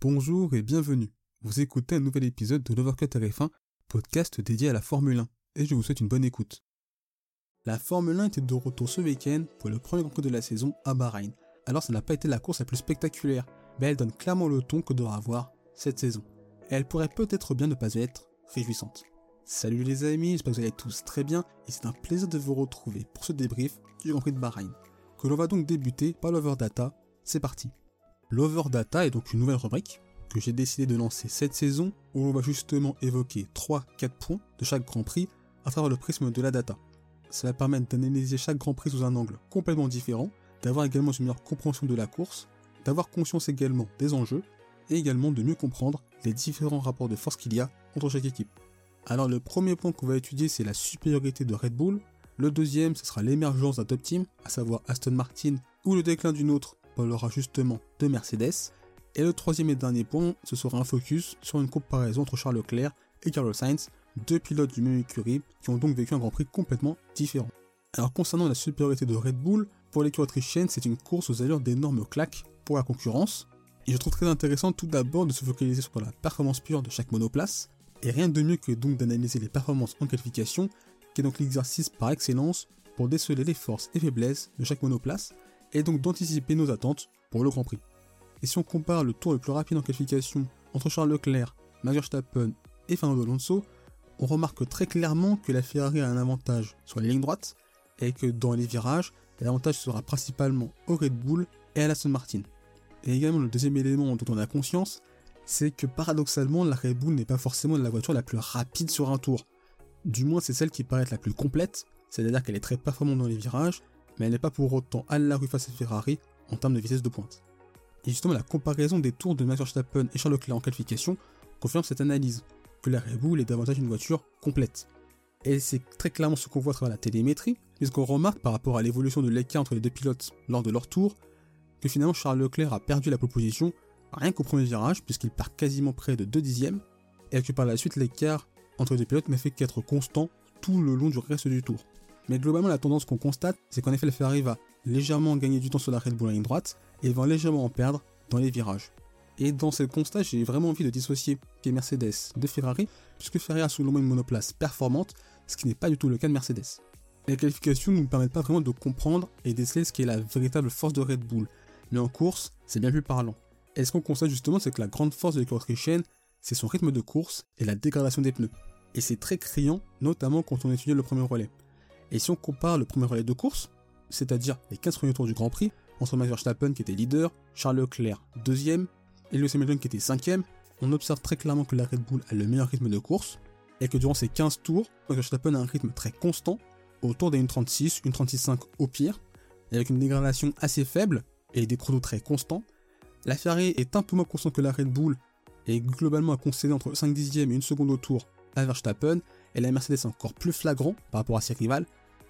Bonjour et bienvenue. Vous écoutez un nouvel épisode de l'Overcut RF1, podcast dédié à la Formule 1, et je vous souhaite une bonne écoute. La Formule 1 était de retour ce week-end pour le premier Grand Prix de la saison à Bahreïn. Alors ça n'a pas été la course la plus spectaculaire, mais elle donne clairement le ton que devra avoir cette saison. Elle pourrait peut-être bien ne pas être réjouissante. Salut les amis, j'espère que vous allez tous très bien, et c'est un plaisir de vous retrouver pour ce débrief du Grand Prix de Bahreïn. Que l'on va donc débuter par l'Overdata, c'est parti. L'Overdata est donc une nouvelle rubrique que j'ai décidé de lancer cette saison où on va justement évoquer 3-4 points de chaque Grand Prix à travers le prisme de la data. Ça va permettre d'analyser chaque Grand Prix sous un angle complètement différent, d'avoir également une meilleure compréhension de la course, d'avoir conscience également des enjeux et également de mieux comprendre les différents rapports de force qu'il y a entre chaque équipe. Alors le premier point qu'on va étudier c'est la supériorité de Red Bull, le deuxième ce sera l'émergence d'un top team, à savoir Aston Martin ou le déclin d'une autre justement de Mercedes. Et le troisième et dernier point, ce sera un focus sur une comparaison entre Charles Leclerc et Carlos Sainz, deux pilotes du même écurie qui ont donc vécu un Grand Prix complètement différent. Alors concernant la supériorité de Red Bull, pour l'équipe autrichienne, c'est une course aux allures d'énormes claques pour la concurrence. Et je trouve très intéressant tout d'abord de se focaliser sur la performance pure de chaque monoplace, et rien de mieux que donc d'analyser les performances en qualification, qui est donc l'exercice par excellence pour déceler les forces et faiblesses de chaque monoplace, et donc d'anticiper nos attentes pour le Grand Prix. Et si on compare le tour le plus rapide en qualification entre Charles Leclerc, Max Verstappen et Fernando Alonso, on remarque très clairement que la Ferrari a un avantage sur les lignes droites et que dans les virages, l'avantage sera principalement au Red Bull et à l'Aston Martin. Et également le deuxième élément dont on a conscience, c'est que paradoxalement la Red Bull n'est pas forcément la voiture la plus rapide sur un tour. Du moins c'est celle qui paraît être la plus complète, c'est-à-dire qu'elle est très performante dans les virages, mais elle n'est pas pour autant à la rue face à Ferrari en termes de vitesse de pointe. Et justement, la comparaison des tours de Max Verstappen et Charles Leclerc en qualification confirme cette analyse, que la Red est davantage une voiture complète. Et c'est très clairement ce qu'on voit à travers la télémétrie, puisqu'on remarque par rapport à l'évolution de l'écart entre les deux pilotes lors de leur tour, que finalement Charles Leclerc a perdu la proposition rien qu'au premier virage, puisqu'il part quasiment près de 2 dixièmes, et que par la suite l'écart entre les deux pilotes n'a fait qu'être constant tout le long du reste du tour. Mais globalement, la tendance qu'on constate, c'est qu'en effet, la Ferrari va légèrement gagner du temps sur la Red Bull à ligne droite et va légèrement en perdre dans les virages. Et dans ce constat, j'ai vraiment envie de dissocier les Mercedes de Ferrari, puisque Ferrari a moi une monoplace performante, ce qui n'est pas du tout le cas de Mercedes. Les qualifications ne nous permettent pas vraiment de comprendre et d'essayer ce qui est la véritable force de Red Bull, mais en course, c'est bien plus parlant. Et ce qu'on constate justement, c'est que la grande force de l'équipe autrichienne, c'est son rythme de course et la dégradation des pneus. Et c'est très criant, notamment quand on étudie le premier relais. Et si on compare le premier relais de course, c'est-à-dire les 15 premiers tours du Grand Prix, entre Max Verstappen qui était leader, Charles Leclerc deuxième, et Lewis Hamilton qui était cinquième, on observe très clairement que la Red Bull a le meilleur rythme de course, et que durant ces 15 tours, Max Verstappen a un rythme très constant, autour des 1.36, 1.36.5 au pire, avec une dégradation assez faible, et des chronos très constants. La Ferrari est un peu moins constante que la Red Bull, et globalement a concédé entre 5 dixièmes et 1 seconde au tour à Verstappen, et la Mercedes est encore plus flagrant par rapport à ses rivales,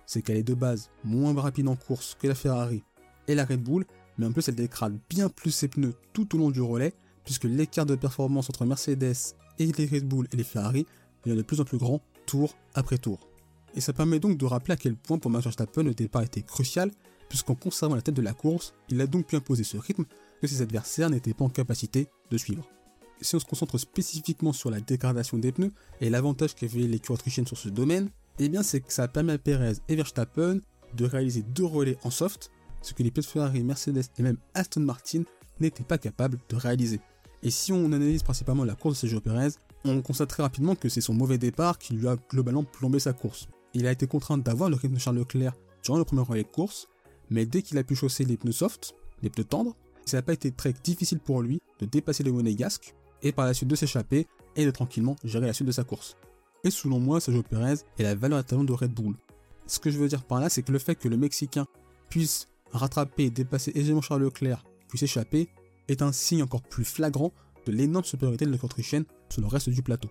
c'est qu'elle est de base moins rapide en course que la Ferrari et la Red Bull, mais en plus elle dégrade bien plus ses pneus tout au long du relais, puisque l'écart de performance entre Mercedes et les Red Bull et les Ferrari devient de plus en plus grand tour après tour. Et ça permet donc de rappeler à quel point pour Max Verstappen le départ était crucial, puisqu'en conservant la tête de la course, il a donc pu imposer ce rythme que ses adversaires n'étaient pas en capacité de suivre si on se concentre spécifiquement sur la dégradation des pneus et l'avantage qu'avait l'équipe autrichienne sur ce domaine, eh bien c'est que ça permet à Perez et Verstappen de réaliser deux relais en soft, ce que les pilotes Ferrari, Mercedes et même Aston Martin n'étaient pas capables de réaliser. Et si on analyse principalement la course de Sergio Perez, on constate très rapidement que c'est son mauvais départ qui lui a globalement plombé sa course. Il a été contraint d'avoir le rythme de Charles Leclerc durant le premier relais de course, mais dès qu'il a pu chausser les pneus soft, les pneus tendres, ça n'a pas été très difficile pour lui de dépasser les monégasques et par la suite de s'échapper et de tranquillement gérer la suite de sa course. Et selon moi, Sergio Perez est la valeur talent de Red Bull. Ce que je veux dire par là, c'est que le fait que le Mexicain puisse rattraper dépasser aisément Charles Leclerc, puis s'échapper, est un signe encore plus flagrant de l'énorme supériorité de l'autrichienne sur le reste du plateau.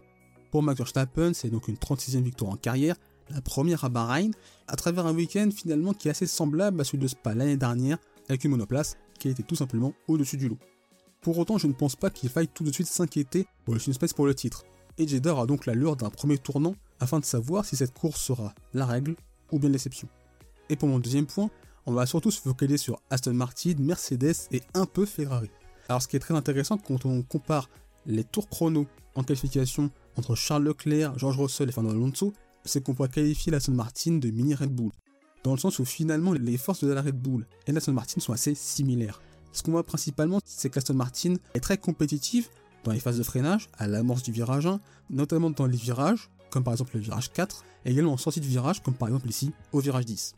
Pour Max Verstappen, c'est donc une 36e victoire en carrière, la première à Bahreïn, à travers un week-end finalement qui est assez semblable à celui de Spa l'année dernière, avec une monoplace qui était tout simplement au-dessus du lot. Pour autant, je ne pense pas qu'il faille tout de suite s'inquiéter pour le suspense pour le titre. Et Jeddah aura donc l'allure d'un premier tournant afin de savoir si cette course sera la règle ou bien l'exception. Et pour mon deuxième point, on va surtout se focaliser sur Aston Martin, Mercedes et un peu Ferrari. Alors ce qui est très intéressant quand on compare les tours chrono en qualification entre Charles Leclerc, George Russell et Fernando Alonso, c'est qu'on pourrait qualifier la Aston Martin de mini Red Bull. Dans le sens où finalement les forces de la Red Bull et la Aston Martin sont assez similaires. Ce qu'on voit principalement, c'est que l'Aston Martin est très compétitive dans les phases de freinage, à l'amorce du virage 1, notamment dans les virages, comme par exemple le virage 4, et également en sortie de virage, comme par exemple ici au virage 10.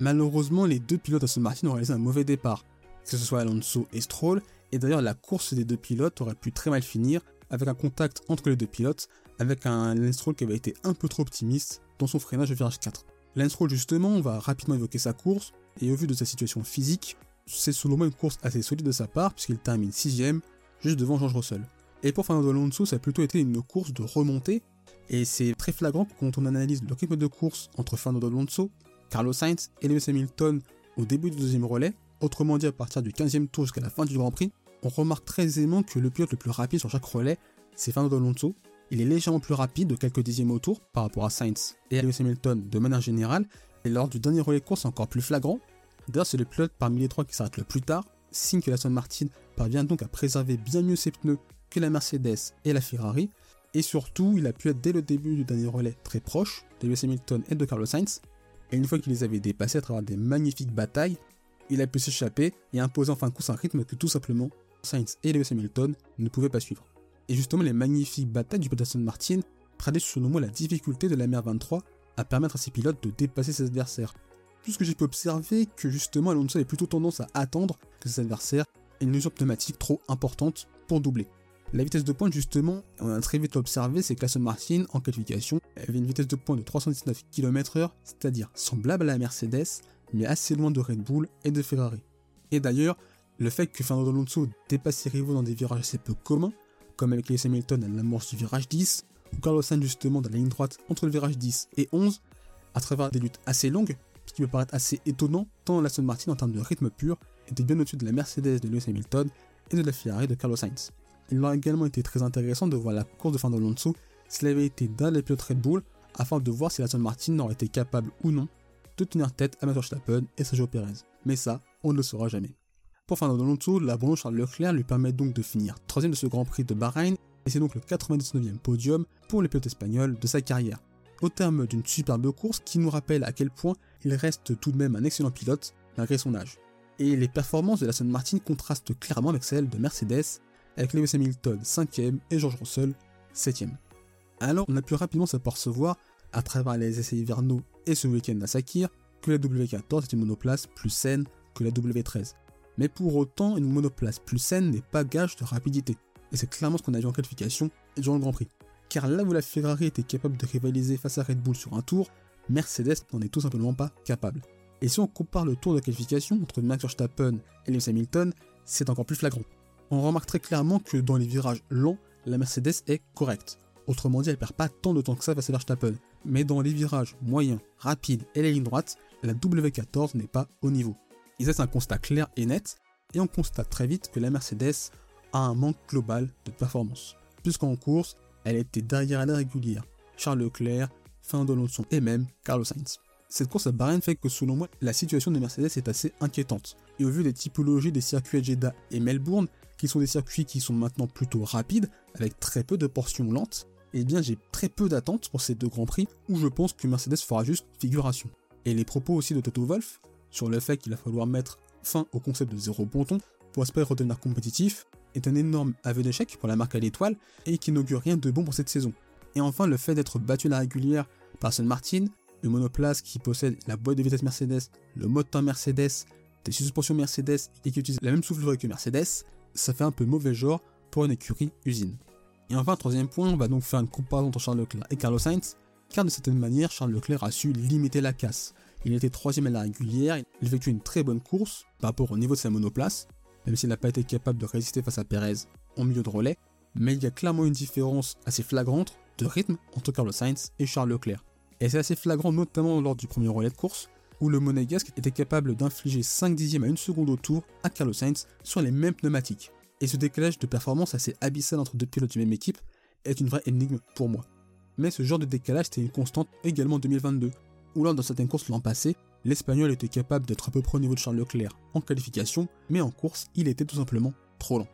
Malheureusement, les deux pilotes Aston Martin ont réalisé un mauvais départ, que ce soit Alonso et Stroll, et d'ailleurs la course des deux pilotes aurait pu très mal finir avec un contact entre les deux pilotes, avec un Lance Stroll qui avait été un peu trop optimiste dans son freinage au virage 4. Lance Stroll justement, on va rapidement évoquer sa course, et au vu de sa situation physique, c'est selon moi une course assez solide de sa part, puisqu'il termine 6ème, juste devant George Russell. Et pour Fernando Alonso, ça a plutôt été une course de remontée, et c'est très flagrant quand on analyse le rythme de course entre Fernando Alonso, Carlos Sainz et Lewis Hamilton au début du deuxième relais, autrement dit à partir du 15e tour jusqu'à la fin du Grand Prix, on remarque très aisément que le pilote le plus rapide sur chaque relais, c'est Fernando Alonso. Il est légèrement plus rapide de quelques dixièmes au tour par rapport à Sainz et à Lewis Hamilton de manière générale, et lors du dernier relais course, encore plus flagrant. D'ailleurs, c'est le pilote parmi les trois qui s'arrête le plus tard, signe que la Aston Martin parvient donc à préserver bien mieux ses pneus que la Mercedes et la Ferrari, et surtout, il a pu être dès le début du dernier relais très proche de Lewis Hamilton et de Carlos Sainz, et une fois qu'il les avait dépassés à travers des magnifiques batailles, il a pu s'échapper et imposer en fin de course un rythme que tout simplement Sainz et Lewis Hamilton ne pouvaient pas suivre. Et justement, les magnifiques batailles du Aston Martin traduisent selon moi la difficulté de la MR23 à permettre à ses pilotes de dépasser ses adversaires. Puisque j'ai pu observer que justement Alonso avait plutôt tendance à attendre que ses adversaires aient une mesure pneumatique trop importante pour doubler. La vitesse de pointe, justement, on a très vite observé, c'est que Aston Martin, en qualification, avait une vitesse de pointe de 319 km/h, c'est-à-dire semblable à la Mercedes, mais assez loin de Red Bull et de Ferrari. Et d'ailleurs, le fait que Fernando Alonso dépasse ses rivaux dans des virages assez peu communs, comme avec Lewis Hamilton à l'amorce du virage 10, ou Carlos Sainz justement dans la ligne droite entre le virage 10 et 11, à travers des luttes assez longues, ce qui peut paraître assez étonnant, tant l'Aston Martin en termes de rythme pur était bien au-dessus de la Mercedes de Lewis Hamilton et de la Ferrari de Carlos Sainz. Il aurait également été très intéressant de voir la course de Fernando Alonso s'il avait été dans les pilotes Red Bull, afin de voir si l'Aston Martin aurait été capable ou non de tenir tête à Max Verstappen et Sergio Perez. Mais ça, on ne le saura jamais. Pour Fernando Alonso, l'abandon Charles Leclerc lui permet donc de finir troisième de ce Grand Prix de Bahreïn, et c'est donc le 99e podium pour les pilotes espagnols de sa carrière. Au terme d'une superbe course qui nous rappelle à quel point il reste tout de même un excellent pilote malgré son âge. Et les performances de la Martin contrastent clairement avec celles de Mercedes, avec Lewis Hamilton 5ème et George Russell 7ème. Alors on a pu rapidement s'apercevoir, à travers les essais hivernaux et ce week-end à Sakir, que la W14 est une monoplace plus saine que la W13. Mais pour autant, une monoplace plus saine n'est pas gage de rapidité. Et c'est clairement ce qu'on a vu en qualification et durant le Grand Prix. Car là où la Ferrari était capable de rivaliser face à Red Bull sur un tour, Mercedes n'en est tout simplement pas capable. Et si on compare le tour de qualification entre Max Verstappen et Lewis Hamilton, c'est encore plus flagrant. On remarque très clairement que dans les virages lents, la Mercedes est correcte. Autrement dit, elle perd pas tant de temps que ça face à Verstappen. Mais dans les virages moyens, rapides et les lignes droites, la W14 n'est pas au niveau. Et ça, c'est un constat clair et net, et on constate très vite que la Mercedes a un manque global de performance. Puisqu'en course, elle était derrière la régulière, Charles Leclerc, Fernando Alonso et même Carlos Sainz. Cette course à Bahreïn fait que selon moi, la situation de Mercedes est assez inquiétante. Et au vu des typologies des circuits Jeddah et Melbourne, qui sont des circuits qui sont maintenant plutôt rapides, avec très peu de portions lentes, eh bien j'ai très peu d'attentes pour ces deux grands prix où je pense que Mercedes fera juste figuration. Et les propos aussi de Toto Wolff sur le fait qu'il va falloir mettre fin au concept de zéro ponton pour espérer redevenir compétitif est un énorme aveu d'échec pour la marque à l'étoile et qui n'augure rien de bon pour cette saison. Et enfin, le fait d'être battu à la régulière par Aston Martin, le monoplace qui possède la boîte de vitesse Mercedes, le moteur Mercedes, des suspensions Mercedes et qui utilise la même soufflerie que Mercedes, ça fait un peu mauvais genre pour une écurie usine. Et enfin, troisième point, on va donc faire une comparaison entre Charles Leclerc et Carlos Sainz, car de certaine manière, Charles Leclerc a su limiter la casse. Il était troisième à la régulière, il effectue une très bonne course par rapport au niveau de sa monoplace, même s'il n'a pas été capable de résister face à Perez en milieu de relais, mais il y a clairement une différence assez flagrante de rythme entre Carlos Sainz et Charles Leclerc. Et c'est assez flagrant notamment lors du premier relais de course, où le monégasque était capable d'infliger 5 dixièmes à une seconde au tour à Carlos Sainz sur les mêmes pneumatiques. Et ce décalage de performance assez abyssal entre deux pilotes de même équipe est une vraie énigme pour moi. Mais ce genre de décalage était une constante également en 2022, où lors de certaines courses l'an passé, l'Espagnol était capable d'être à peu près au niveau de Charles Leclerc en qualification, mais en course, il était tout simplement trop lent.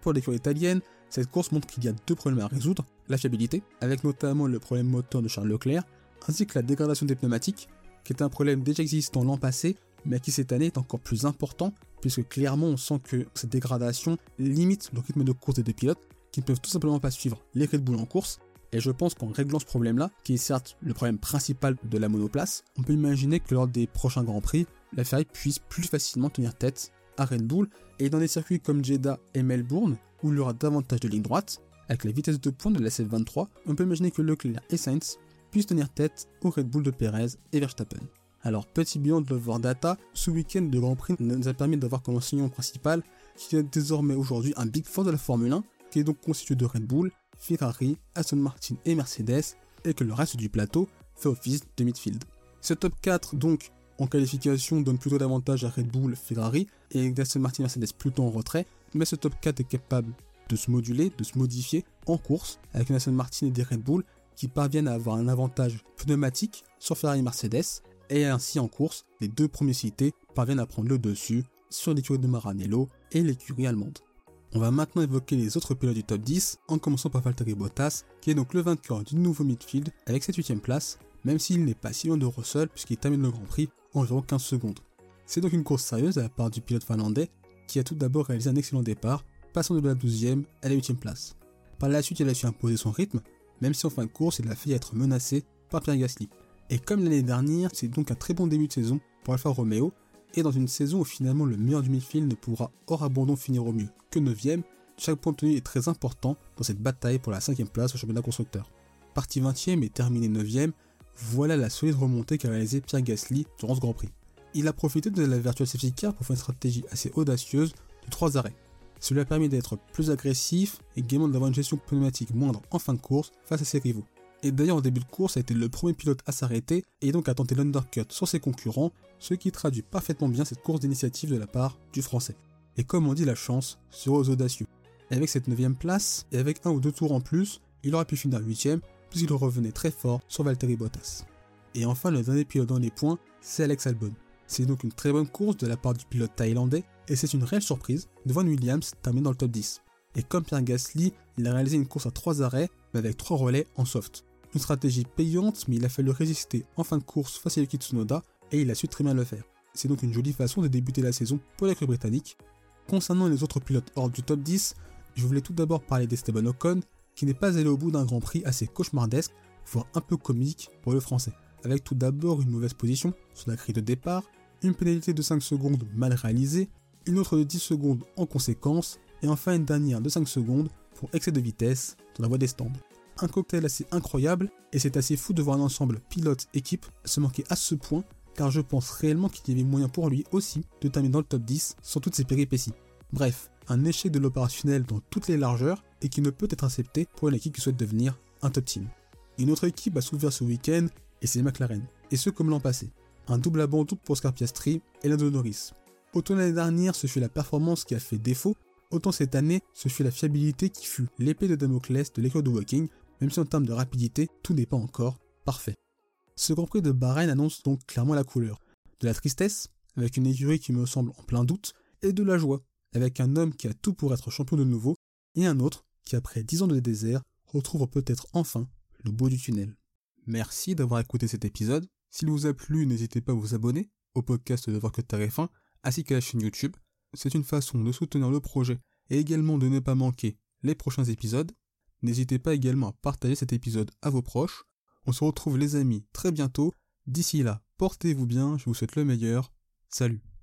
Pour l'écurie italienne, cette course montre qu'il y a deux problèmes à résoudre, la fiabilité, avec notamment le problème moteur de Charles Leclerc, ainsi que la dégradation des pneumatiques, qui est un problème déjà existant l'an passé, mais qui cette année est encore plus important, puisque clairement on sent que cette dégradation limite le rythme de course des deux pilotes, qui ne peuvent tout simplement pas suivre les Red Bull en course, et je pense qu'en réglant ce problème-là, qui est certes le problème principal de la monoplace, on peut imaginer que lors des prochains Grands Prix, la Ferrari puisse plus facilement tenir tête à Red Bull, et dans des circuits comme Jeddah et Melbourne, où il y aura davantage de lignes droites, avec la vitesse de pointe de la SF23, on peut imaginer que Leclerc et Sainz puissent tenir tête au Red Bull de Perez et Verstappen. Alors, petit bilan de l'Over Data, ce week-end de Grand Prix nous a permis d'avoir comme enseignant principal qui est désormais aujourd'hui un Big Four de la Formule 1, qui est donc constitué de Red Bull, Ferrari, Aston Martin et Mercedes, et que le reste du plateau fait office de midfield. Ce top 4, donc, en qualification, donne plutôt davantage à Red Bull, Ferrari, et Aston Martin Mercedes plutôt en retrait, mais ce top 4 est capable de se moduler, de se modifier en course, avec une Aston Martin et des Red Bull qui parviennent à avoir un avantage pneumatique sur Ferrari et Mercedes, et ainsi en course, les deux premiers cités parviennent à prendre le dessus sur l'écurie de Maranello et l'écurie allemande. On va maintenant évoquer les autres pilotes du top 10, en commençant par Valtteri Bottas, qui est donc le vainqueur du nouveau midfield avec cette 8 place, même s'il n'est pas si loin de Russell puisqu'il termine le Grand Prix en environ 15 secondes. C'est donc une course sérieuse à la part du pilote finlandais, qui a tout d'abord réalisé un excellent départ, passant de la 12e à la 8 place. Par la suite, il a su imposer son rythme, même si en fin de course, il a failli être menacé par Pierre Gasly. Et comme l'année dernière, c'est donc un très bon début de saison pour Alfa Romeo, et dans une saison où finalement le meilleur du midfield ne pourra hors abandon finir au mieux que 9ème, chaque point obtenu est très important dans cette bataille pour la 5ème place au championnat constructeur. Parti 20ème et terminé 9ème, voilà la solide remontée qu'a réalisé Pierre Gasly durant ce Grand Prix. Il a profité de la virtual safety car pour faire une stratégie assez audacieuse de 3 arrêts. Cela a permis d'être plus agressif et également d'avoir une gestion pneumatique moindre en fin de course face à ses rivaux. Et d'ailleurs, en début de course, a été le premier pilote à s'arrêter et donc à tenter l'undercut sur ses concurrents, ce qui traduit parfaitement bien cette course d'initiative de la part du français. Et comme on dit, la chance sera aux audacieux. Et avec cette 9 place, et avec un ou deux tours en plus, il aurait pu finir 8ème, puisqu'il revenait très fort sur Valtteri Bottas. Et enfin, le dernier pilote dans les points, c'est Alex Albon. C'est donc une très bonne course de la part du pilote thaïlandais, et c'est une réelle surprise de voir Williams terminer dans le top 10. Et comme Pierre Gasly, il a réalisé une course à 3 arrêts, mais avec 3 relais en soft. Une stratégie payante, mais il a fallu résister en fin de course face à Yuki Tsunoda et il a su très bien le faire. C'est donc une jolie façon de débuter la saison pour l'équipe britannique. Concernant les autres pilotes hors du top 10, je voulais tout d'abord parler d'Esteban Ocon, qui n'est pas allé au bout d'un Grand Prix assez cauchemardesque, voire un peu comique pour le français. Avec tout d'abord une mauvaise position sur la grille de départ, une pénalité de 5 secondes mal réalisée, une autre de 10 secondes en conséquence, et enfin une dernière de 5 secondes pour excès de vitesse dans la voie des stands un cocktail assez incroyable, et c'est assez fou de voir un ensemble pilote-équipe se manquer à ce point, car je pense réellement qu'il y avait moyen pour lui aussi de terminer dans le top 10 sans toutes ces péripéties. Bref, un échec de l'opérationnel dans toutes les largeurs et qui ne peut être accepté pour une équipe qui souhaite devenir un top team. Une autre équipe a souffert ce week-end et c'est McLaren, et ce comme l'an passé. Un double abandon pour Oscar Piastri et Lando Norris. Autant l'année dernière, ce fut la performance qui a fait défaut, autant cette année, ce fut la fiabilité qui fut l'épée de Damoclès de l'école de Walking même si en termes de rapidité, tout n'est pas encore parfait. Ce Grand Prix de Bahreïn annonce donc clairement la couleur. De la tristesse, avec une écurie qui me semble en plein doute, et de la joie, avec un homme qui a tout pour être champion de nouveau, et un autre qui, après 10 ans de désert, retrouve peut-être enfin le bout du tunnel. Merci d'avoir écouté cet épisode. S'il vous a plu, n'hésitez pas à vous abonner au podcast de Voir que ainsi qu'à la chaîne YouTube. C'est une façon de soutenir le projet et également de ne pas manquer les prochains épisodes. N'hésitez pas également à partager cet épisode à vos proches. On se retrouve les amis très bientôt. D'ici là, portez-vous bien, je vous souhaite le meilleur. Salut